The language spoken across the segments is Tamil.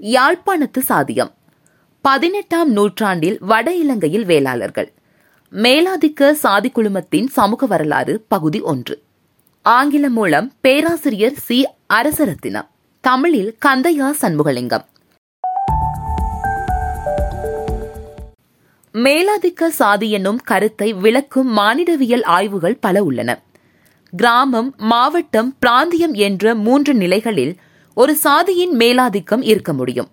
யாழ்ப்பாணத்து சாதியம். பதினெட்டாம் நூற்றாண்டில் வட இலங்கையில் வேளாளர்கள். மேலாதிக்க சாதி குழுமத்தின் சமூக வரலாறு பகுதி ஒன்று. ஆங்கிலம் மூலம் பேராசிரியர் சி. அரசரத்தினம். தமிழில் கந்தையா சண்முகலிங்கம். மேலாதிக்க சாதி என்னும் கருத்தை விளக்கும் மானிடவியல் ஆய்வுகள் பல உள்ளன. கிராமம் மாவட்டம் பிராந்தியம் என்ற மூன்று நிலைகளில் ஒரு சாதியின் மேலாதிக்கம் இருக்க முடியும்.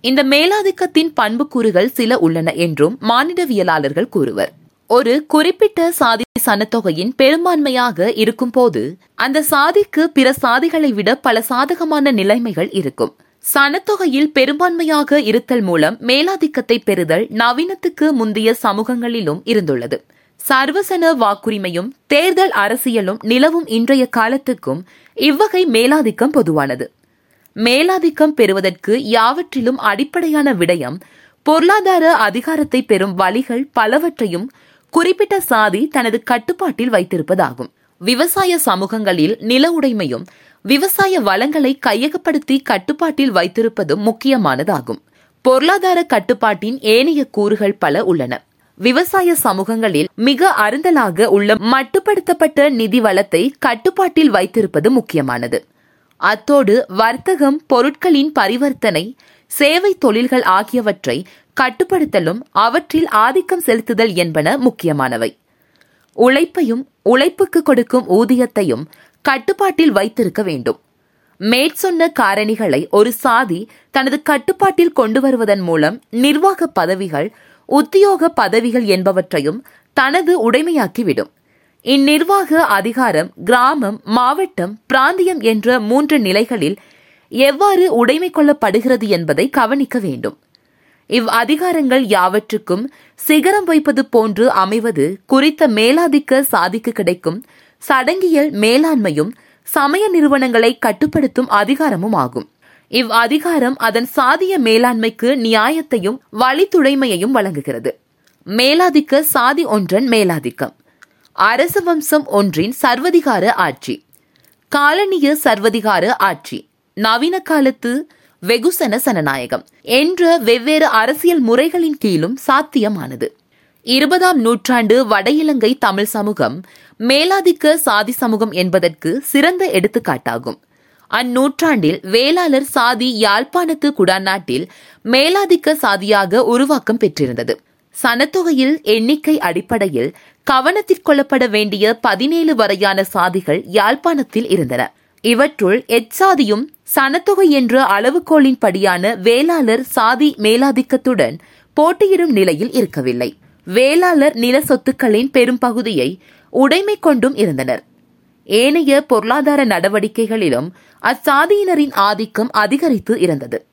இந்த மேலாதிக்கத்தின் பண்புக்கூறுகள் சில உள்ளன என்றும் மானிடவியலாளர்கள் கூறுவர். ஒரு குறிப்பிட்ட சாதி சனத்தொகையின் பெரும்பான்மையாக இருக்கும்போது அந்த சாதிக்கு பிற சாதிகளை விட பல சாதகமான நிலைமைகள் இருக்கும். சனத்தொகையில் பெரும்பான்மையாக இருத்தல் மூலம் மேலாதிக்கத்தை பெறுதல் நவீனத்துக்கு முந்தைய சமூகங்களிலும் இருந்துள்ளது. சர்வசன வாக்குரிமையும் தேர்தல் அரசியலும் நிலவும் இன்றைய காலத்துக்கும் இவ்வகை மேலாதிக்கம் பொதுவானது. மேலாதிக்கம் பெறுவதற்கு யாவற்றிலும் அடிப்படையான விடயம் பொருளாதார அதிகாரத்தை பெறும் வழிகள் பலவற்றையும் குறிப்பிட்ட சாதி தனது கட்டுப்பாட்டில் வைத்திருப்பதாகும். விவசாய சமூகங்களில் நில உடைமையும் விவசாய வளங்களை கையகப்படுத்தி கட்டுப்பாட்டில் வைத்திருப்பதும் முக்கியமானதாகும். பொருளாதார கட்டுப்பாட்டின் ஏனைய கூறுகள் பல உள்ளன. விவசாய சமூகங்களில் மிக அருந்தலாக உள்ள மட்டுப்படுத்தப்பட்ட நிதி வளத்தை கட்டுப்பாட்டில் வைத்திருப்பது முக்கியமானது. அத்தோடு வர்த்தகம் பொருட்களின் பரிவர்த்தனை சேவை தொழில்கள் ஆகியவற்றை கட்டுப்படுத்தலும் அவற்றில் ஆதிக்கம் செலுத்துதல் என்பன முக்கியமானவை. உழைப்பையும் உழைப்புக்கு கொடுக்கும் ஊதியத்தையும் கட்டுப்பாட்டில் வைத்திருக்க வேண்டும். மேற்சொன்ன காரணிகளை ஒரு சாதி தனது கட்டுப்பாட்டில் கொண்டு வருவதன் மூலம் நிர்வாக பதவிகள் உத்தியோக பதவிகள் என்பவற்றையும் தனது உடைமையாக்கிவிடும். இந்நிர்வாக அதிகாரம் கிராமம் மாவட்டம் பிராந்தியம் என்ற மூன்று நிலைகளில் எவ்வாறு உடைமை கொள்ளப்படுகிறது என்பதை கவனிக்க வேண்டும். இவ் அதிகாரங்கள் யாவற்றுக்கும் சிகரம் வைப்பது போன்று அமைவது குறித்த மேலாதிக்க சாதிக்கு கிடைக்கும் சடங்கியல் மேலாண்மையும் சமய நிறுவனங்களை கட்டுப்படுத்தும் அதிகாரமும் ஆகும். இவ் அதிகாரம் அதன் சாதிய மேலாண்மைக்கு நியாயத்தையும் வழித்துடைமையையும் வழங்குகிறது. மேலாதிக்க சாதி ஒன்றன் மேலாதிக்கம். அரச வம்சம் ஒன்றின் சர்வதிகார ஆட்சி. காலனிய சர்வதிகார ஆட்சி. நவீன காலத்து வெகுசன சனநாயகம். என்ற வெவ்வேறு அரசியல் முறைகளின் கீழும் சாத்தியமானது. இருபதாம் நூற்றாண்டு வட இலங்கை தமிழ் சமூகம் மேலாதிக்க சாதி சமூகம் என்பதற்கு சிறந்த எடுத்துக்காட்டாகும். அந்நூற்றாண்டில் வேளாளர் சாதி யாழ்ப்பாணத்து குடாநாட்டில் மேலாதிக்க சாதியாக உருவாக்கம் பெற்றிருந்தது. சனத்தொகையில் எண்ணிக்கை அடிப்படையில் கவனத்திற்கொள்ளப்பட வேண்டிய பதினேழு வரையான சாதிகள் யாழ்ப்பாணத்தில் இருந்தன. இவற்றுள் எச்சாதியும் சனத்தொகை என்ற அளவுகோளின்படியான வேளாளர் சாதி மேலாதிக்கத்துடன் போட்டியிடும் நிலையில் இருக்கவில்லை. வேளாளர் நில சொத்துக்களின் பெரும் பகுதியை உடைமை கொண்டும் இருந்தனர். ஏனைய பொருளாதார நடவடிக்கைகளிலும் அச்சாதியினரின் ஆதிக்கம் அதிகரித்து இருந்தது.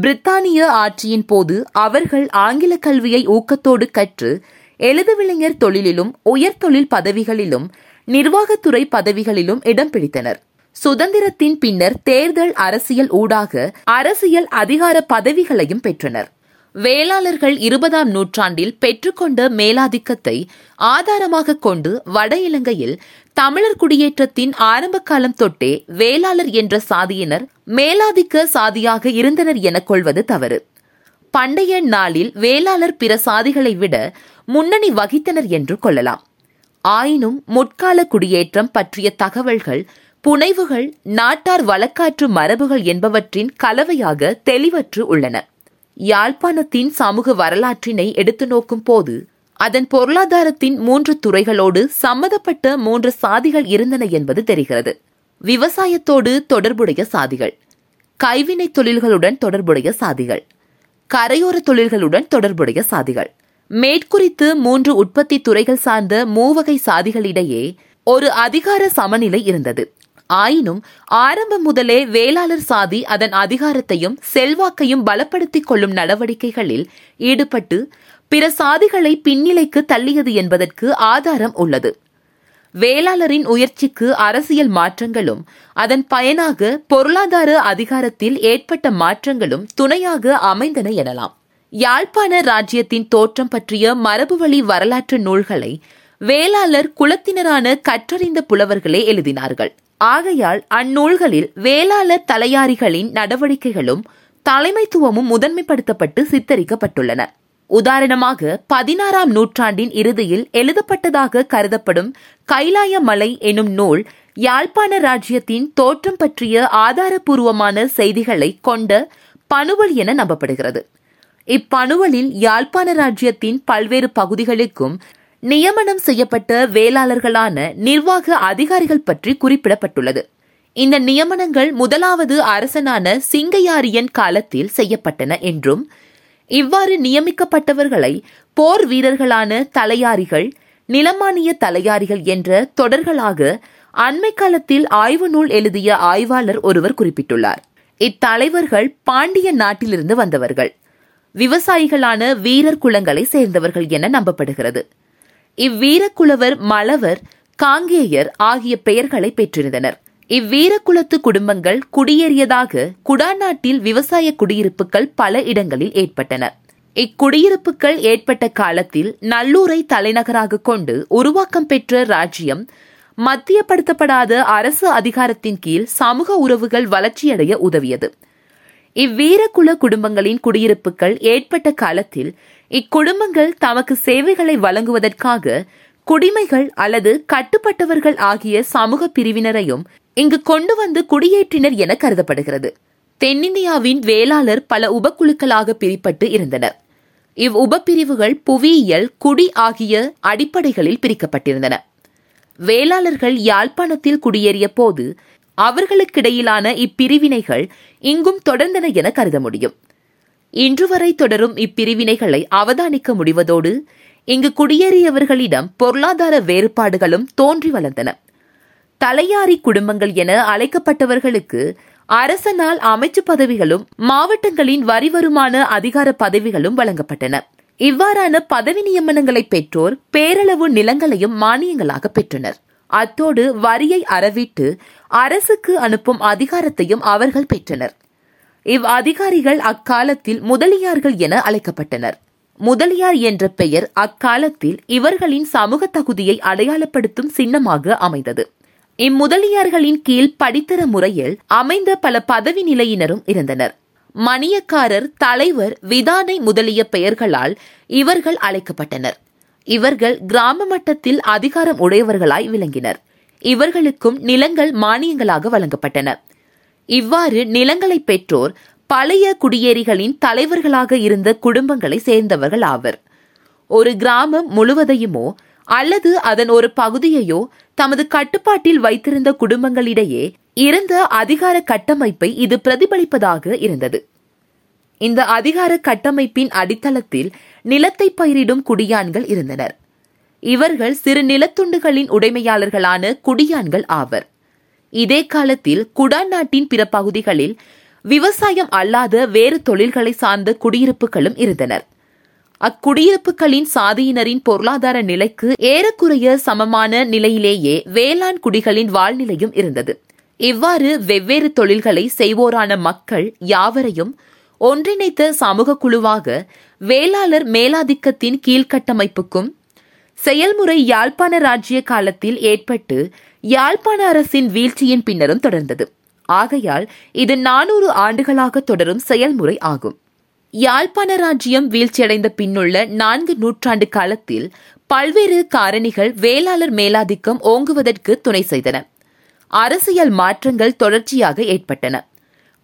பிரித்தானிய ஆட்சியின் போது அவர்கள் ஆங்கில கல்வியை ஊக்கத்தோடு கற்று எழுதுவிளைஞர் தொழிலிலும் உயர்தொழில் பதவிகளிலும் நிர்வாகத்துறை பதவிகளிலும் இடம் பிடித்தனர். சுதந்திரத்தின் பின்னர் தேர்தல் அரசியல் ஊடாக அரசியல் அதிகார பதவிகளையும் பெற்றனர். வேளாளர்கள் இருபதாம் நூற்றாண்டில் பெற்றுக்கொண்ட மேலாதிக்கத்தை ஆதாரமாக கொண்டு வட இலங்கையில் தமிழர் குடியேற்றத்தின் ஆரம்ப காலம் தொட்டே வேளாளர் என்ற சாதியினர் மேலாதிக்க சாதியாக இருந்தனர் என கொள்வது தவறு. பண்டைய நாளில் வேளாளர் பிற சாதிகளை விட முன்னணி வகித்தனர் என்று கொள்ளலாம். ஆயினும் முற்கால குடியேற்றம் பற்றிய தகவல்கள் புனைவுகள் நாட்டார் வழக்காற்று மரபுகள் என்பவற்றின் கலவையாக தெளிவற்று உள்ளன. யாழ்ப்பாணத்தின் சமூக வரலாற்றினை எடுத்து நோக்கும் போது அதன் பொருளாதாரத்தின் மூன்று துறைகளோடு சம்மதப்பட்ட மூன்று சாதிகள் இருந்தன என்பது தெரிகிறது. விவசாயத்தோடு தொடர்புடைய சாதிகள். கைவினை தொழில்களுடன் தொடர்புடைய சாதிகள். கரையோர தொழில்களுடன் தொடர்புடைய சாதிகள். மேற்குறித்து மூன்று உற்பத்தி துறைகள் சார்ந்த மூவகை சாதிகளிடையே ஒரு அதிகார சமநிலை இருந்தது. ஆயினும் ஆரம்பம் முதலே வேளாளர் சாதி அதன் அதிகாரத்தையும் செல்வாக்கையும் பலப்படுத்திக் கொள்ளும் நடவடிக்கைகளில் ஈடுபட்டு பிற சாதிகளை பின்னிலைக்கு தள்ளியது என்பதற்கு ஆதாரம் உள்ளது. வேளாளரின் உயர்ச்சிக்கு அரசியல் மாற்றங்களும் அதன் பயனாக பொருளாதார அதிகாரத்தில் ஏற்பட்ட மாற்றங்களும் துணையாக அமைந்தன எனலாம். யாழ்ப்பாண ராஜ்யத்தின் தோற்றம் பற்றிய மரபுவழி வரலாற்று நூல்களை வேளாளர் குலத்தினரான கற்றறிந்த புலவர்களே எழுதினார்கள். ஆகையால் அந்நூல்களில் வேளாளர் தலையாரிகளின் நடவடிக்கைகளும் தலைமைத்துவமும் முதன்மைப்படுத்தப்பட்டு சித்தரிக்கப்பட்டுள்ளன. உதாரணமாக பதினாறாம் நூற்றாண்டின் இறுதியில் எழுதப்பட்டதாக கருதப்படும் கைலாய மலை எனும் நூல் யாழ்ப்பாண ராஜ்யத்தின் தோற்றம் பற்றிய ஆதாரபூர்வமான செய்திகளை கொண்ட பணுவல் என நம்பப்படுகிறது. இப்பணுவலில் யாழ்ப்பாண ராஜ்யத்தின் பல்வேறு பகுதிகளுக்கும் நியமனம் செய்யப்பட்ட வேளாளர்களான நிர்வாக அதிகாரிகள் பற்றி குறிப்பிடப்பட்டுள்ளது. இந்த நியமனங்கள் முதலாவது அரசனான சிங்கையாரியன் காலத்தில் செய்யப்பட்டன என்றும் இவ்வாறு நியமிக்கப்பட்டவர்களை போர் வீரர்களான தலையாரிகள் நிலமானிய தலையாரிகள் என்ற தொடர்களாக அண்மை காலத்தில் ஆய்வு நூல் எழுதிய ஆய்வாளர் ஒருவர் குறிப்பிட்டுள்ளார். இத்தலைவர்கள் பாண்டிய நாட்டிலிருந்து வந்தவர்கள். விவசாயிகளான வீரர் குலங்களை சேர்ந்தவர்கள் என நம்பப்படுகிறது. இவ்வீரக்குலவர் மலவர் காங்கேயர் ஆகிய பெயர்களை பெற்றிருந்தனர். இவ்வீரக்குலத்து குடும்பங்கள் குடியேறியதாக குடாநாட்டில் விவசாய குடியிருப்புகள் பல இடங்களில் ஏற்பட்டன இக்குடியிருப்புகள் ஏற்பட்ட காலத்தில் நல்லூரை தலைநகராக கொண்டு உருவாக்கம் பெற்ற ராஜ்யம் மத்தியப்படுத்தப்படாத அரசு அதிகாரத்தின் கீழ் சமூக உறவுகள் வளர்ச்சியடைய உதவியது. இவ்வீரக்குல குடும்பங்களின் குடியிருப்புகள் ஏற்பட்ட காலத்தில் இக்குடும்பங்கள் தமக்கு சேவைகளை வழங்குவதற்காக குடிமைகள் அல்லது கட்டுப்பட்டவர்கள் ஆகிய சமூக பிரிவினரையும் இங்கு கொண்டு வந்து குடியேற்றினர் என கருதப்படுகிறது. தென்னிந்தியாவின் வேளாளர் பல உபக்குழுக்களாக பிரிப்பட்டு இருந்தனர். இவ் உபப்பிரிவுகள் புவியியல் குடி ஆகிய அடிப்படைகளில் பிரிக்கப்பட்டிருந்தன. வேளாளர்கள் யாழ்ப்பாணத்தில் குடியேறிய போது அவர்களுக்கிடையிலான இப்பிரிவினைகள் இங்கும் தொடர்ந்தன என கருத முடியும். இன்று வரை தொடரும் இப்பிரிவினைகளை அவதானிக்க முடிவதோடு இங்கு குடியேறியவர்களிடம் பொருளாதார வேறுபாடுகளும் தோன்றி வளர்ந்தன. தலையாரி குடும்பங்கள் என அழைக்கப்பட்டவர்களுக்கு அரசனால் அமைச்சு பதவிகளும் மாவட்டங்களின் வரி வருமான அதிகார பதவிகளும் வழங்கப்பட்டன. இவ்வாறான பதவி நியமனங்களை பெற்றோர் பேரளவு நிலங்களையும் மானியங்களாக பெற்றனர். அத்தோடு வரியை அறவிட்டு அரசுக்கு அனுப்பும் அதிகாரத்தையும் அவர்கள் பெற்றனர். இவ் அதிகாரிகள் அக்காலத்தில் முதலியார்கள் என அழைக்கப்பட்டனர். முதலியார் என்ற பெயர் அக்காலத்தில் இவர்களின் சமூக தகுதியை அடையாளப்படுத்தும் சின்னமாக அமைந்தது. இம்முதலியார்களின் கீழ் படித்தர முறையில் அமைந்த பல பதவி நிலையினரும் இருந்தனர். மணியக்காரர் தலைவர் விதானை முதலிய பெயர்களால் இவர்கள் அழைக்கப்பட்டனர். இவர்கள் கிராம மட்டத்தில் அதிகாரம் உடையவர்களாய் விளங்கினர். இவர்களுக்கும் நிலங்கள் மானியங்களாக வழங்கப்பட்டன. இவ்வாறு நிலங்களை பெற்றோர் பழைய குடியேறிகளின் தலைவர்களாக இருந்த குடும்பங்களை சேர்ந்தவர்கள் ஆவர். ஒரு கிராமம் முழுவதையுமோ அல்லது அதன் ஒரு பகுதியையோ தமது கட்டுப்பாட்டில் வைத்திருந்த குடும்பங்களிடையே இருந்த அதிகார கட்டமைப்பை இது பிரதிபலிப்பதாக இருந்தது. இந்த அதிகார கட்டமைப்பின் அடித்தளத்தில் நிலத்தை பயிரிடும் குடியான்கள் இருந்தனர். இவர்கள் சிறு நிலத்துண்டுகளின் உடைமையாளர்களான குடியான்கள் ஆவர். இதே காலத்தில் குடான் நாட்டின் பிற பகுதிகளில் விவசாயம் அல்லாத வேறு தொழில்களை சார்ந்த குடியிருப்புகளும் இருந்தனர். அக்குடியிருப்புகளின் சாதியினரின் பொருளாதார நிலைக்கு ஏறக்குறைய சமமான நிலையிலேயே வேளாண் குடிகளின் வாழ்நிலையும் இருந்தது. இவ்வாறு வெவ்வேறு தொழில்களை செய்வோரான மக்கள் யாவரையும் ஒன்றிணைத்த சமூக குழுவாக வேளாளர் மேலாதிக்கத்தின் கீழ்கட்டமைப்புக்கும் செயல்முறை யாழ்ப்பாண ராஜ்ய காலத்தில் ஏற்பட்டு யாழ்ப்பாண அரசின் வீழ்ச்சியின் பின்னரும் தொடர்ந்தது. ஆகையால் இது நானூறு ஆண்டுகளாக தொடரும் செயல்முறை ஆகும். யாழ்ப்பாண ராஜ்யம் வீழ்ச்சியடைந்த பின்னுள்ள நான்கு நூற்றாண்டு காலத்தில் பல்வேறு காரணிகள் வேளாளர் மேலாதிக்கம் ஓங்குவதற்கு துணை செய்தன. அரசியல் மாற்றங்கள் தொடர்ச்சியாக ஏற்பட்டன.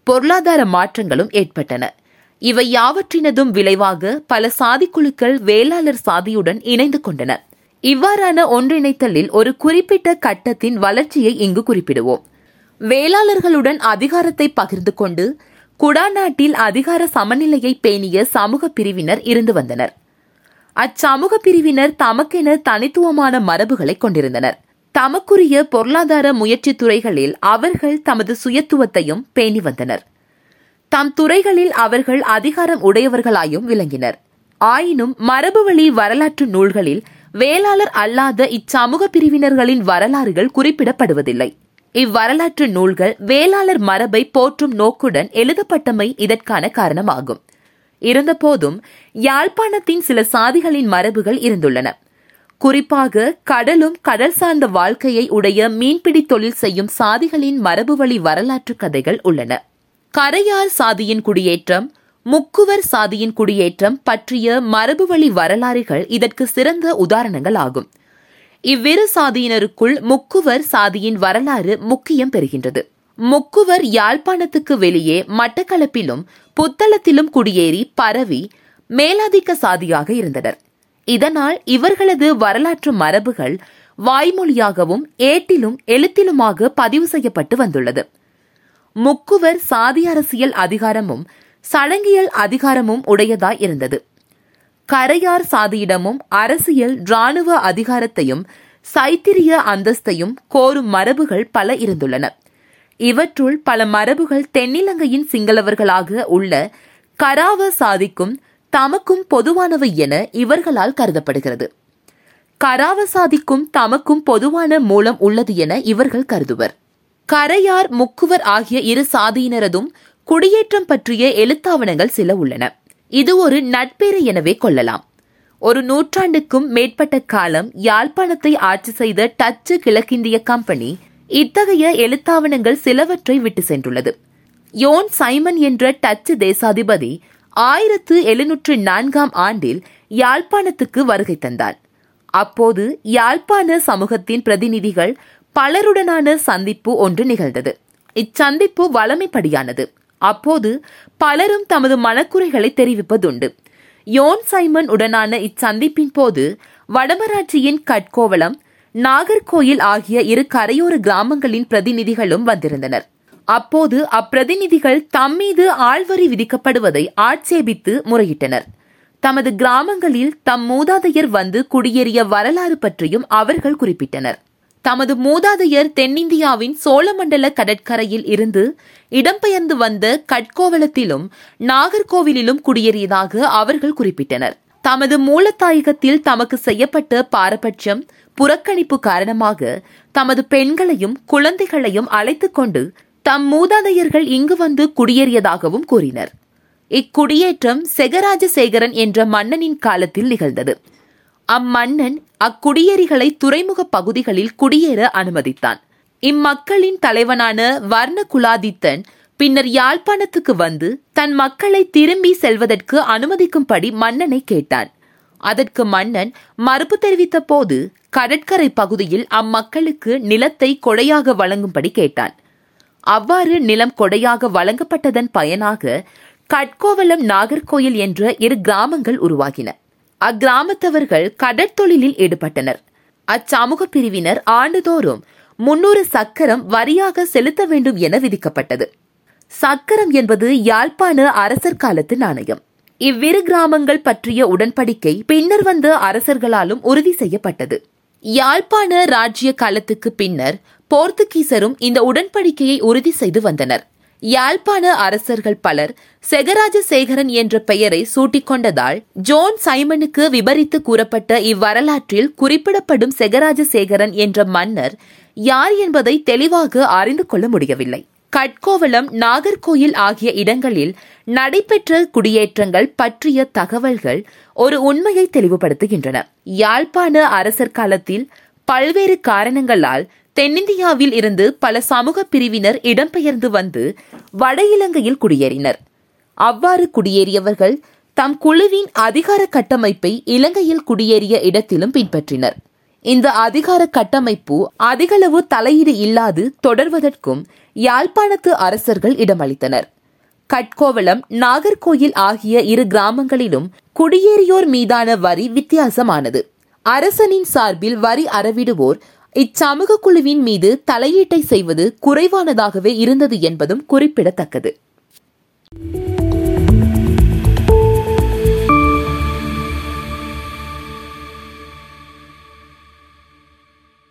பொருளாதார மாற்றங்களும் ஏற்பட்டன. இவை யாவற்றினதும் விளைவாக பல சாதிக்குழுக்கள் வேளாளர் சாதியுடன் இணைந்து கொண்டன. இவ்வாறான ஒன்றிணைத்தலில் ஒரு குறிப்பிட்ட கட்டத்தின் வளர்ச்சியை இங்கு குறிப்பிடுவோம். வேளாளர்களுடன் அதிகாரத்தை பகிர்ந்து கொண்டு குடாநாட்டில் அதிகார சமநிலையை பேணிய சமூக பிரிவினர் இருந்து வந்தனர். அச்சமூக பிரிவினர் தமக்கென தனித்துவமான மரபுகளை கொண்டிருந்தனர். தமக்குரிய பொருளாதார முயற்சி துறைகளில் அவர்கள் தமது சுயத்துவத்தையும் பேணி வந்தனர். தம் துறைகளில் அவர்கள் அதிகாரம் உடையவர்களாயும் விளங்கினர். ஆயினும் மரபுவழி வரலாற்று நூல்களில் வேளாளர் அல்லாத இச்சமூக பிரிவினர்களின் வரலாறுகள் குறிப்பிடப்படுவதில்லை. இவ்வரலாற்று நூல்கள் வேளாளர் மரபை போற்றும் நோக்குடன் எழுதப்பட்டமை இதற்கான காரணமாகும். இருந்தபோதும் யாழ்ப்பாணத்தின் சில சாதிகளின் மரபுகள் இருந்துள்ளன. குறிப்பாக கடலும் கடல் சார்ந்த வாழ்க்கையை உடைய மீன்பிடி தொழில் செய்யும் சாதிகளின் மரபுவழி வரலாற்று கதைகள் உள்ளன. கரையார் சாதியின் குடியேற்றம் முக்குவர் சாதியின் குடியேற்றம் பற்றிய மரபுவழி வரலாறுகள் இதற்கு சிறந்த உதாரணங்கள் ஆகும். இவ்விரு சாதியினருக்குள் முக்குவர் சாதியின் வரலாறு முக்கியம் பெறுகின்றது. முக்குவர் யாழ்ப்பாணத்துக்கு வெளியே மட்டக்களப்பிலும் புத்தளத்திலும் குடியேறி பரவி மேலாதிக்க சாதியாக இருந்தனர். இதனால் இவர்களது வரலாற்று மரபுகள் வாய்மொழியாகவும் ஏட்டிலும் எழுத்திலுமாக பதிவு செய்யப்பட்டு வந்துள்ளது. முக்குவர் சாதி அரசியல் அதிகாரமும் சடங்கியல் அதிகாரமும் உடையதாய் இருந்தது. கரையார் சாதியிடமும் அரசியல் இராணுவ அதிகாரத்தையும் சைத்திரிய அந்தஸ்தையும் கோரும் மரபுகள் பல இருந்துள்ளன. இவற்றுள் பல மரபுகள் தென்னிலங்கையின் சிங்களவர்களாக உள்ள கராவ சாதிக்கும் தமக்கும் பொதுவானவை என இவர்களால் கருதப்படுகிறது. கராவசாதிக்கும் தமக்கும் பொதுவான மூலம் உள்ளது என இவர்கள் கருதுவர். கரையார் முக்குவர் ஆகிய இரு சாதியினரதும் குடியேற்றம் பற்றிய எழுத்தாவணங்கள் சில உள்ளன. இது ஒரு நட்பேறு எனவே கொள்ளலாம். ஒரு நூற்றாண்டுக்கும் மேற்பட்ட காலம் யாழ்ப்பாணத்தை ஆட்சி செய்த டச்சு கிழக்கிந்திய கம்பெனி இத்தகைய எழுத்தாவணங்கள் சிலவற்றை விட்டு சென்றுள்ளது. யோன் சைமன் என்ற டச்சு தேசாதிபதி ஆயிரத்து எழுநூற்று நான்காம் ஆண்டில் யாழ்ப்பாணத்துக்கு வருகை தந்தான் அப்போது யாழ்ப்பாண சமூகத்தின் பிரதிநிதிகள் பலருடனான சந்திப்பு ஒன்று நிகழ்ந்தது. இச்சந்திப்பு வளமைப்படியானது. அப்போது பலரும் தமது மனக்குறைகளை தெரிவிப்பதுண்டு. யோன் சைமன் உடனான இச்சந்திப்பின் போது வடமராட்சியின் கட்கோவளம் நாகர்கோயில் ஆகிய இரு கரையோர கிராமங்களின் பிரதிநிதிகளும் வந்திருந்தனர். அப்போது அப்பிரதிநிதிகள் தம்மீது ஆள்வரி விதிக்கப்படுவதை ஆட்சேபித்து முறையிட்டனர். தமது கிராமங்களில் தம் மூதாதையர் வந்து குடியேறிய வரலாறு பற்றியும் அவர்கள் குறிப்பிட்டனர். தமது மூதாதையர் தென்னிந்தியாவின் சோழமண்டல கடற்கரையில் இருந்து இடம்பெயர்ந்து வந்த கட்கோவளத்திலும் நாகர்கோவிலிலும் குடியேறியதாக அவர்கள் குறிப்பிட்டனர். தமது மூலத்தாயகத்தில் தமக்கு செய்யப்பட்ட பாரபட்சம் புறக்கணிப்பு காரணமாக தமது பெண்களையும் குழந்தைகளையும் அழைத்துக் கொண்டு தம் மூதாதையர்கள் இங்கு வந்து குடியேறியதாகவும் கூறினர். இக்குடியேற்றம் செகராஜசேகரன் என்ற மன்னனின் காலத்தில் நிகழ்ந்தது. அம்மன்னன் அக்குடியேறிகளை துறைமுக பகுதிகளில் குடியேற அனுமதித்தான். இம்மக்களின் தலைவனான வர்ண குலாதித்தன் பின்னர் யாழ்ப்பாணத்துக்கு வந்து தன் மக்களை திரும்பி செல்வதற்கு அனுமதிக்கும்படி மன்னனை கேட்டான். அதற்கு மன்னன் மறுப்பு தெரிவித்த போது கடற்கரை பகுதியில் அம்மக்களுக்கு நிலத்தை கொடையாக வழங்கும்படி கேட்டான். அவ்வாறு நிலம் கொடையாக வழங்கப்பட்டதன் பயனாக கட்கோவலம் நாகர்கோயில் என்ற இரு கிராமங்கள் உருவாகின. அக்கிராமத்தவர்கள் கடற்தொழிலில் ஈடுபட்டனர். அச்சமூக பிரிவினர் ஆண்டுதோறும் முன்னூறு சக்கரம் வரியாக செலுத்த வேண்டும் என விதிக்கப்பட்டது. சக்கரம் என்பது யாழ்ப்பாண அரசர் காலத்து நாணயம். இவ்விரு கிராமங்கள் பற்றிய உடன்படிக்கை பின்னர் வந்த அரசர்களாலும் உறுதி செய்யப்பட்டது. யாழ்ப்பாண ராஜ்ய காலத்துக்கு பின்னர் போர்த்துகீசரும் இந்த உடன்படிக்கையை உறுதி செய்து வந்தனர். யாழ்ப்பாண அரசர்கள் பலர் செகராஜசேகரன் என்ற பெயரை சூட்டிக்கொண்டதால் ஜோன் சைமனுக்கு விபரித்து கூறப்பட்ட இவ்வரலாற்றில் குறிப்பிடப்படும் செகராஜசேகரன் என்ற மன்னர் யார் என்பதை தெளிவாக அறிந்து கொள்ள முடியவில்லை. கட்கோவளம் நாகர்கோயில் ஆகிய இடங்களில் நடைபெற்ற குடியேற்றங்கள் பற்றிய தகவல்கள் ஒரு உண்மையை தெளிவுபடுத்துகின்றன. யாழ்ப்பாண அரசர் காலத்தில் பல்வேறு காரணங்களால் தென்னிந்தியாவில் இருந்து பல சமூக பிரிவினர் இடம்பெயர்ந்து வந்து வட இலங்கையில் குடியேறினர். அவ்வாறு குடியேறியவர்கள் தம் குழுவின் அதிகார கட்டமைப்பை இலங்கையில் குடியேறிய இடத்திலும் பின்பற்றினர். இந்த அதிகார கட்டமைப்பு அதிகளவு தலையீடு இல்லாது தொடர்வதற்கும் யாழ்ப்பாணத்து அரசர்கள் இடமளித்தனர். கட்கோவளம் நாகர்கோயில் ஆகிய இரு கிராமங்களிலும் குடியேறியோர் மீதான வரி வித்தியாசமானது. அரசனின் சார்பில் வரி அறவிடுவோர் இச்சமூக குழுவின் மீது தலையீட்டை செய்வது குறைவானதாகவே இருந்தது என்பதும் குறிப்பிடத்தக்கது.